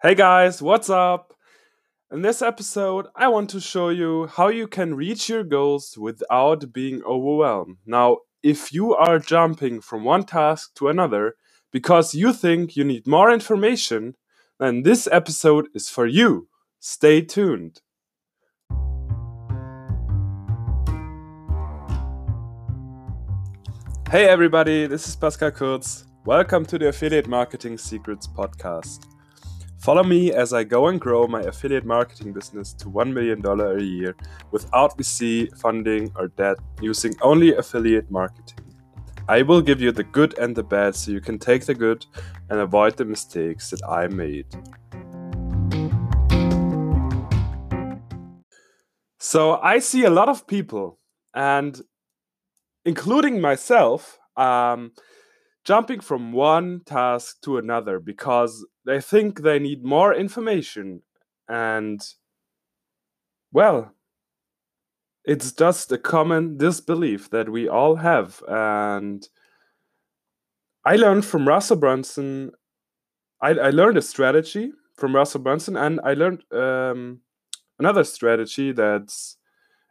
Hey guys, what's up? In this episode, I want to show you how you can reach your goals without being overwhelmed. Now, if you are jumping from one task to another because you think you need more information, then this episode is for you. Stay tuned. Hey everybody, this is Pascal Kurz. Welcome to the Affiliate Marketing Secrets podcast. Follow me as I go and grow my affiliate marketing business to $1 million a year without VC funding or debt using only affiliate marketing. I will give you the good and the bad so you can take the good and avoid the mistakes that I made. So I see a lot of people, and including myself, um, jumping from one task to another because they think they need more information. And, well, it's just a common disbelief that we all have. And I learned from Russell Brunson, I, I learned a strategy from Russell Brunson, and I learned um, another strategy that's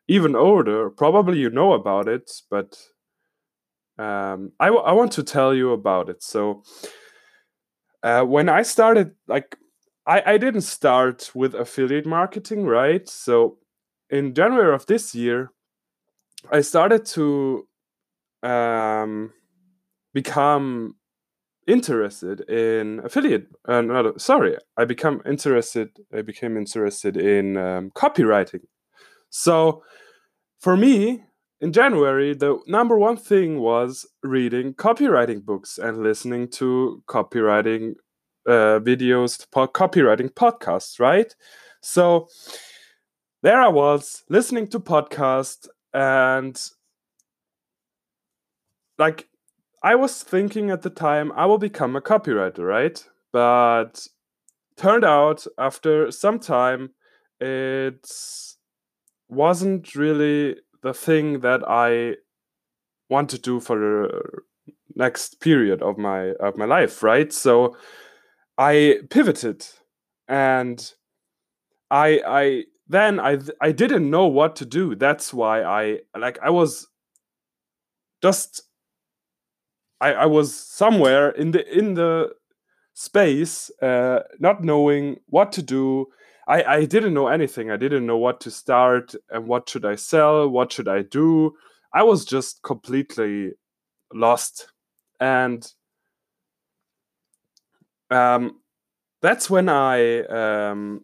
even older. Probably you know about it, but um, I, want to tell you about it. So, uh, when I started, like, I, I didn't start with affiliate marketing, right? So, in January of this year, I started to um, become interested in affiliate. Uh, no, sorry, I become interested. I became interested in um, copywriting. So, for me, in January, the number one thing was reading copywriting books and listening to copywriting uh, videos, po- copywriting podcasts, right? So there I was listening to podcasts and like I was thinking at the time I will become a copywriter, right? But turned out after some time it wasn't really the thing that I want to do for the next period of my of my life, right? So I pivoted and I I then I I didn't know what to do. That's why I like I was just I I was somewhere in the in the space uh not knowing what to do I, I didn't know anything. I didn't know what to start and what should I sell, what should I do. I was just completely lost. And um, that's when I um,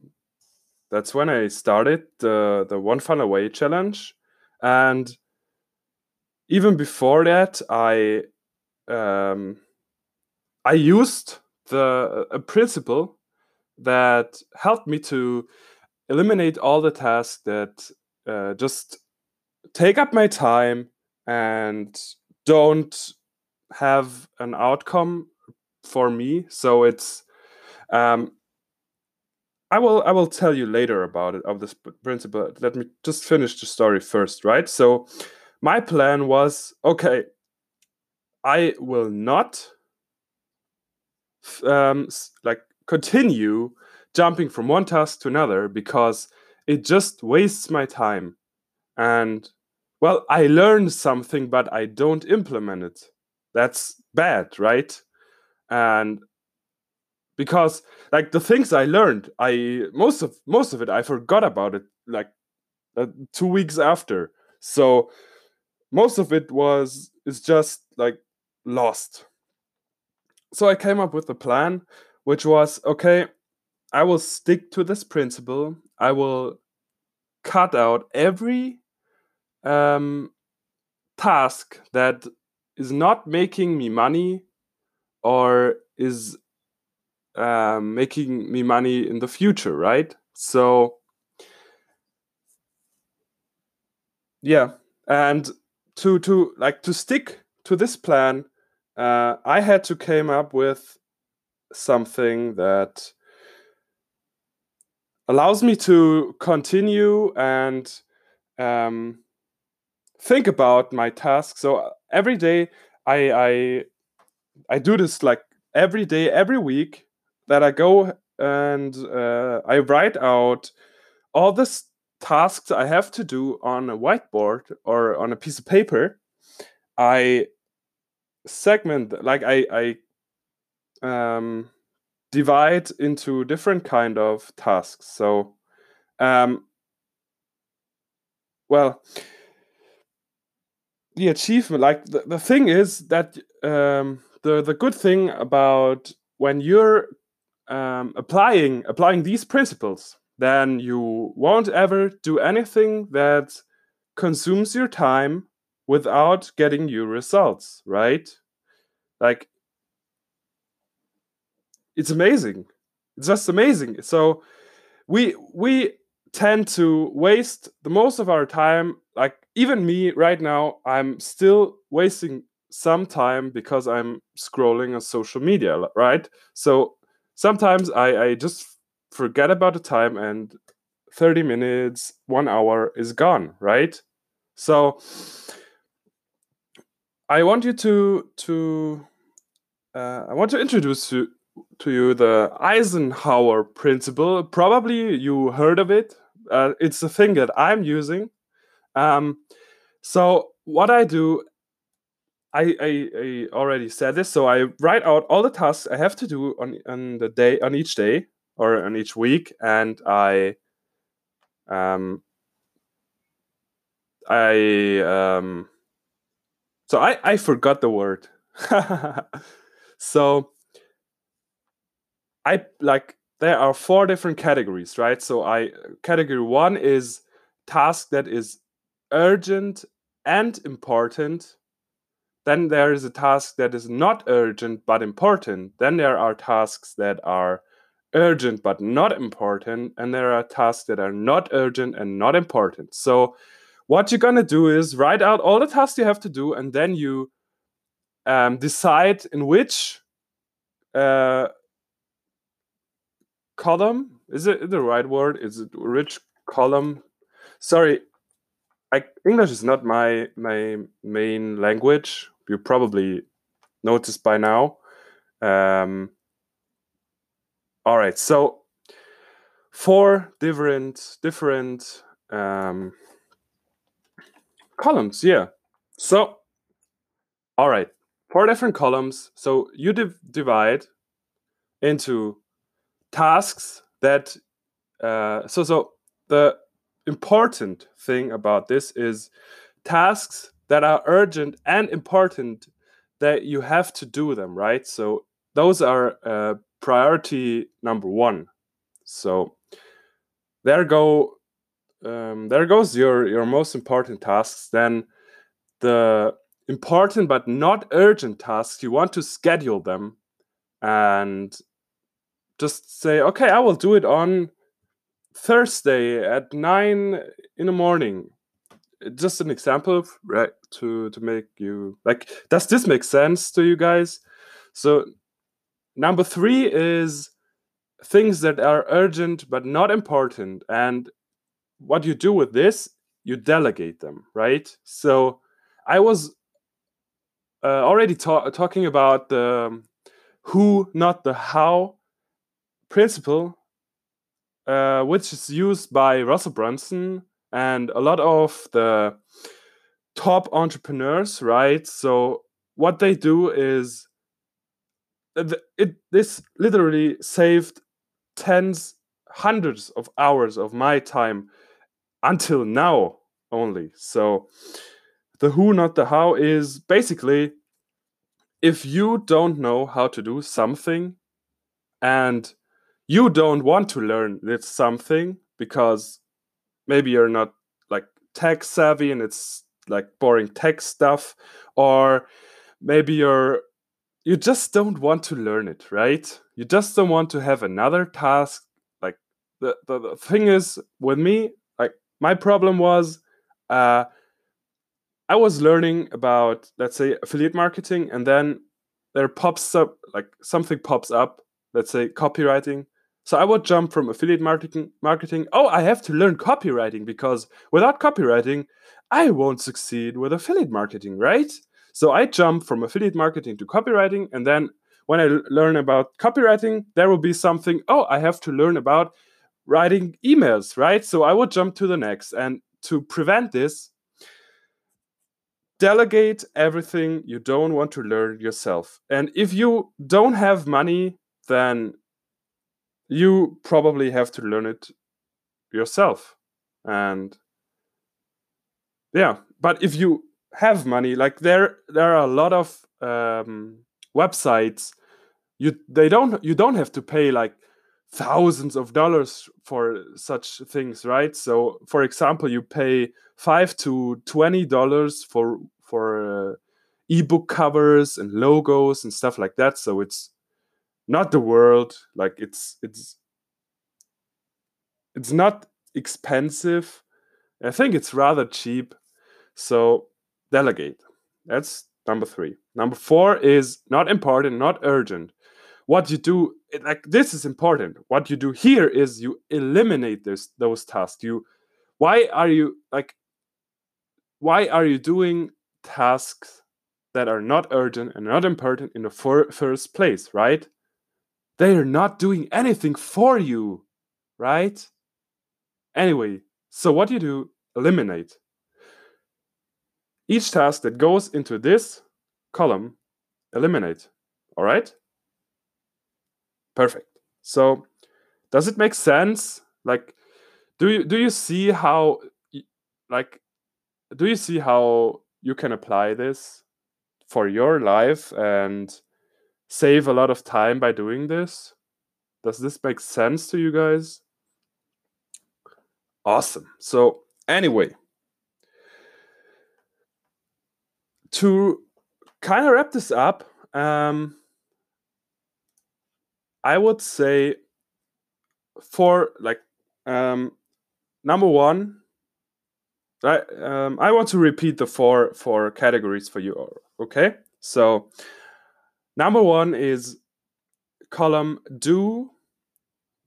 that's when I started the the one funnel away challenge. And even before that, I um, I used the a principle that helped me to eliminate all the tasks that uh, just take up my time and don't have an outcome for me. So it's um, I will I will tell you later about it of this principle. Let me just finish the story first, right? So my plan was okay. I will not um, like continue jumping from one task to another because it just wastes my time. And well, I learned something, but I don't implement it. That's bad, right? And because like the things I learned, I most of most of it I forgot about it like uh, two weeks after. So most of it was is just like lost. So I came up with a plan which was okay, I will stick to this principle. I will cut out every um, task that is not making me money or is um, making me money in the future, right? So, yeah, and to to like to stick to this plan, uh, I had to came up with something that allows me to continue and um, think about my tasks. So uh, every day I, I I do this like every day, every week that I go and uh, I write out all the tasks I have to do on a whiteboard or on a piece of paper. I segment like I I um, divide into different kind of tasks. So, um, well, the achievement like the, the thing is that um, the the good thing about when you're um, applying applying these principles then you won't ever do anything that consumes your time without getting you results right like it's amazing. It's just amazing. So we we tend to waste the most of our time like even me right now i'm still wasting some time because i'm scrolling on social media right? So sometimes i i just forget about the time and 30 minutes one hour is gone right? So i want you to to uh, i want to introduce you to you the eisenhower principle probably you heard of it uh, it's a thing that i'm using um, so what I do, I, I, I already said this. So I write out all the tasks I have to do on on the day on each day or on each week, and I um I um so I I forgot the word. so I like there are four different categories, right? So I category one is task that is urgent and important. Then there is a task that is not urgent but important. Then there are tasks that are urgent but not important. And there are tasks that are not urgent and not important. So, what you're to do is write out all the tasks you have to do, and then you um, decide in which uh, column is it the right word? Is it rich column? Sorry, I, English is not my my main language. You probably noticed by now. Um, all right, so four different different um, columns. Yeah. So, all right, four different columns. So you div- divide into tasks that. Uh, so so the important thing about this is tasks that are urgent and important that you have to do them right so those are uh, priority number one so there go um, there goes your your most important tasks then the important but not urgent tasks you want to schedule them and just say okay i will do it on Thursday at nine in the morning. Just an example, right? To to make you like, does this make sense to you guys? So, number three is things that are urgent but not important, and what you do with this, you delegate them, right? So, I was uh, already ta- talking about the who, not the how principle uh, which is used by Russell Brunson and a lot of the top entrepreneurs, right? So what they do is it this literally saved tens, hundreds of hours of my time until now only. So the who, not the how, is basically if you don't know how to do something and you don't want to learn this something because maybe you're not like tech savvy and it's like boring tech stuff or maybe you're you just don't want to learn it right? You just don't want to have another task. Like the, the, the thing is with me like my problem was uh i was learning about let's say affiliate marketing and then there pops up like something pops up let's say copywriting so I would jump from affiliate marketing marketing. Oh, I have to learn copywriting because without copywriting, I won't succeed with affiliate marketing, right? So I jump from affiliate marketing to copywriting and then when I learn about copywriting, there will be something, oh, I have to learn about writing emails, right? So I would jump to the next. And to prevent this, delegate everything you don't want to learn yourself. And if you don't have money, then you probably have to learn it yourself. And yeah, but if you have money, like there there are a lot of um, websites you they don't you don't have to pay like thousands of dollars for such things right so for example you pay 5 to 20 dollars for for uh, ebook covers and logos and stuff like that so it's not the world like it's it's it's not expensive. I think it's rather cheap. So delegate. That's number 3 number 4 is not important not urgent. What you do like this is important. What you do here is you eliminate this those tasks. You why are you like why are you doing tasks that are not urgent and not important in the fir- first place right they are not doing anything for you right anyway so what do you do eliminate each task that goes into this column eliminate all right Perfect. So, does it make sense? Like, do you do you see how, like, do you see how you can apply this for your life and save a lot of time by doing this? Does this make sense to you guys? Awesome. So, anyway, to kind of wrap this up, um, I would say for like um, number one, I um, I want to repeat the four four categories for you. All, okay, so number one is column do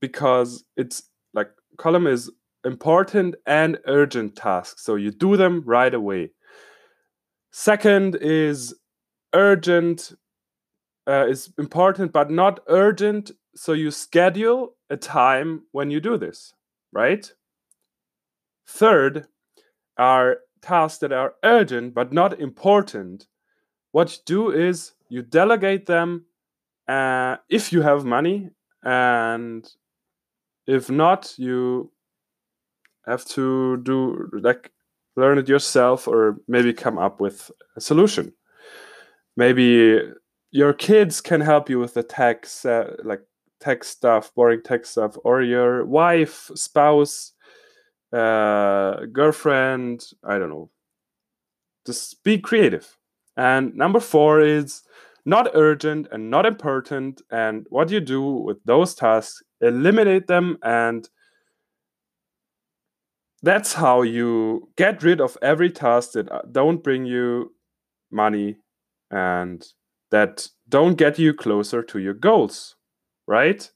because it's like column is important and urgent tasks, so you do them right away. Second is urgent uh, is important but not urgent. So you schedule a time when you do this, right? Third are tasks that are urgent but not important. What you do is you delegate them uh, if you have money, and if not, you have to do like learn it yourself or maybe come up with a solution. Maybe your kids can help you with the tech, uh, like tech stuff, boring tech stuff, or your wife, spouse, uh, girlfriend. I don't know. Just be creative. And number four is not urgent and not important. And what you do with those tasks, eliminate them. And that's how you get rid of every task that uh, don't bring you money and that don't get you closer to your goals, right?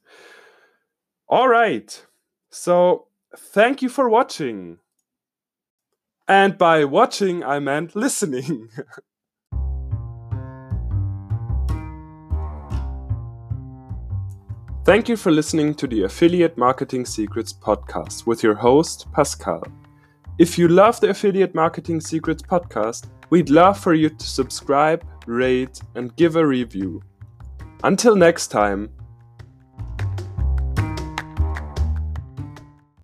All right. So, thank you for watching. And by watching, I meant listening. Thank you for listening to the Affiliate Marketing Secrets podcast with your host, Pascal. If you love the Affiliate Marketing Secrets podcast, we'd love for you to subscribe, rate, and give a review. Until next time,